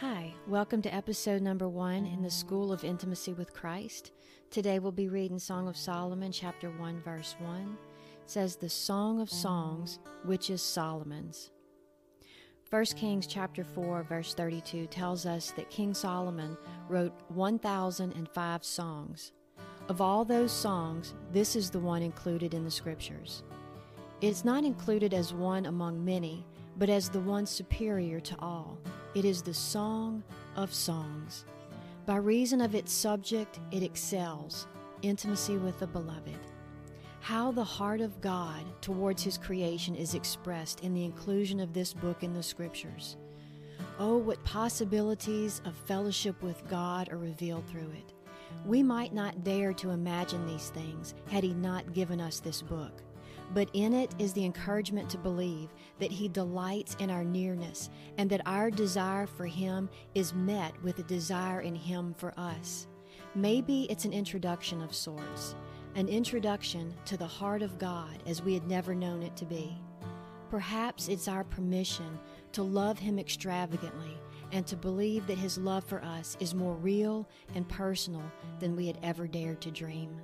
Hi, welcome to episode number one in the School of Intimacy with Christ. Today we'll be reading Song of Solomon, chapter 1, verse 1. It says, The Song of Songs, which is Solomon's. 1 Kings chapter 4, verse 32 tells us that King Solomon wrote 1,005 songs. Of all those songs, this is the one included in the scriptures. It's not included as one among many, but as the one superior to all. It is the song of songs. By reason of its subject, it excels intimacy with the beloved. How the heart of God towards His creation is expressed in the inclusion of this book in the Scriptures. Oh, what possibilities of fellowship with God are revealed through it. We might not dare to imagine these things had He not given us this book. But in it is the encouragement to believe that He delights in our nearness and that our desire for Him is met with a desire in Him for us. Maybe it's an introduction of sorts, an introduction to the heart of God as we had never known it to be. Perhaps it's our permission to love Him extravagantly and to believe that His love for us is more real and personal than we had ever dared to dream.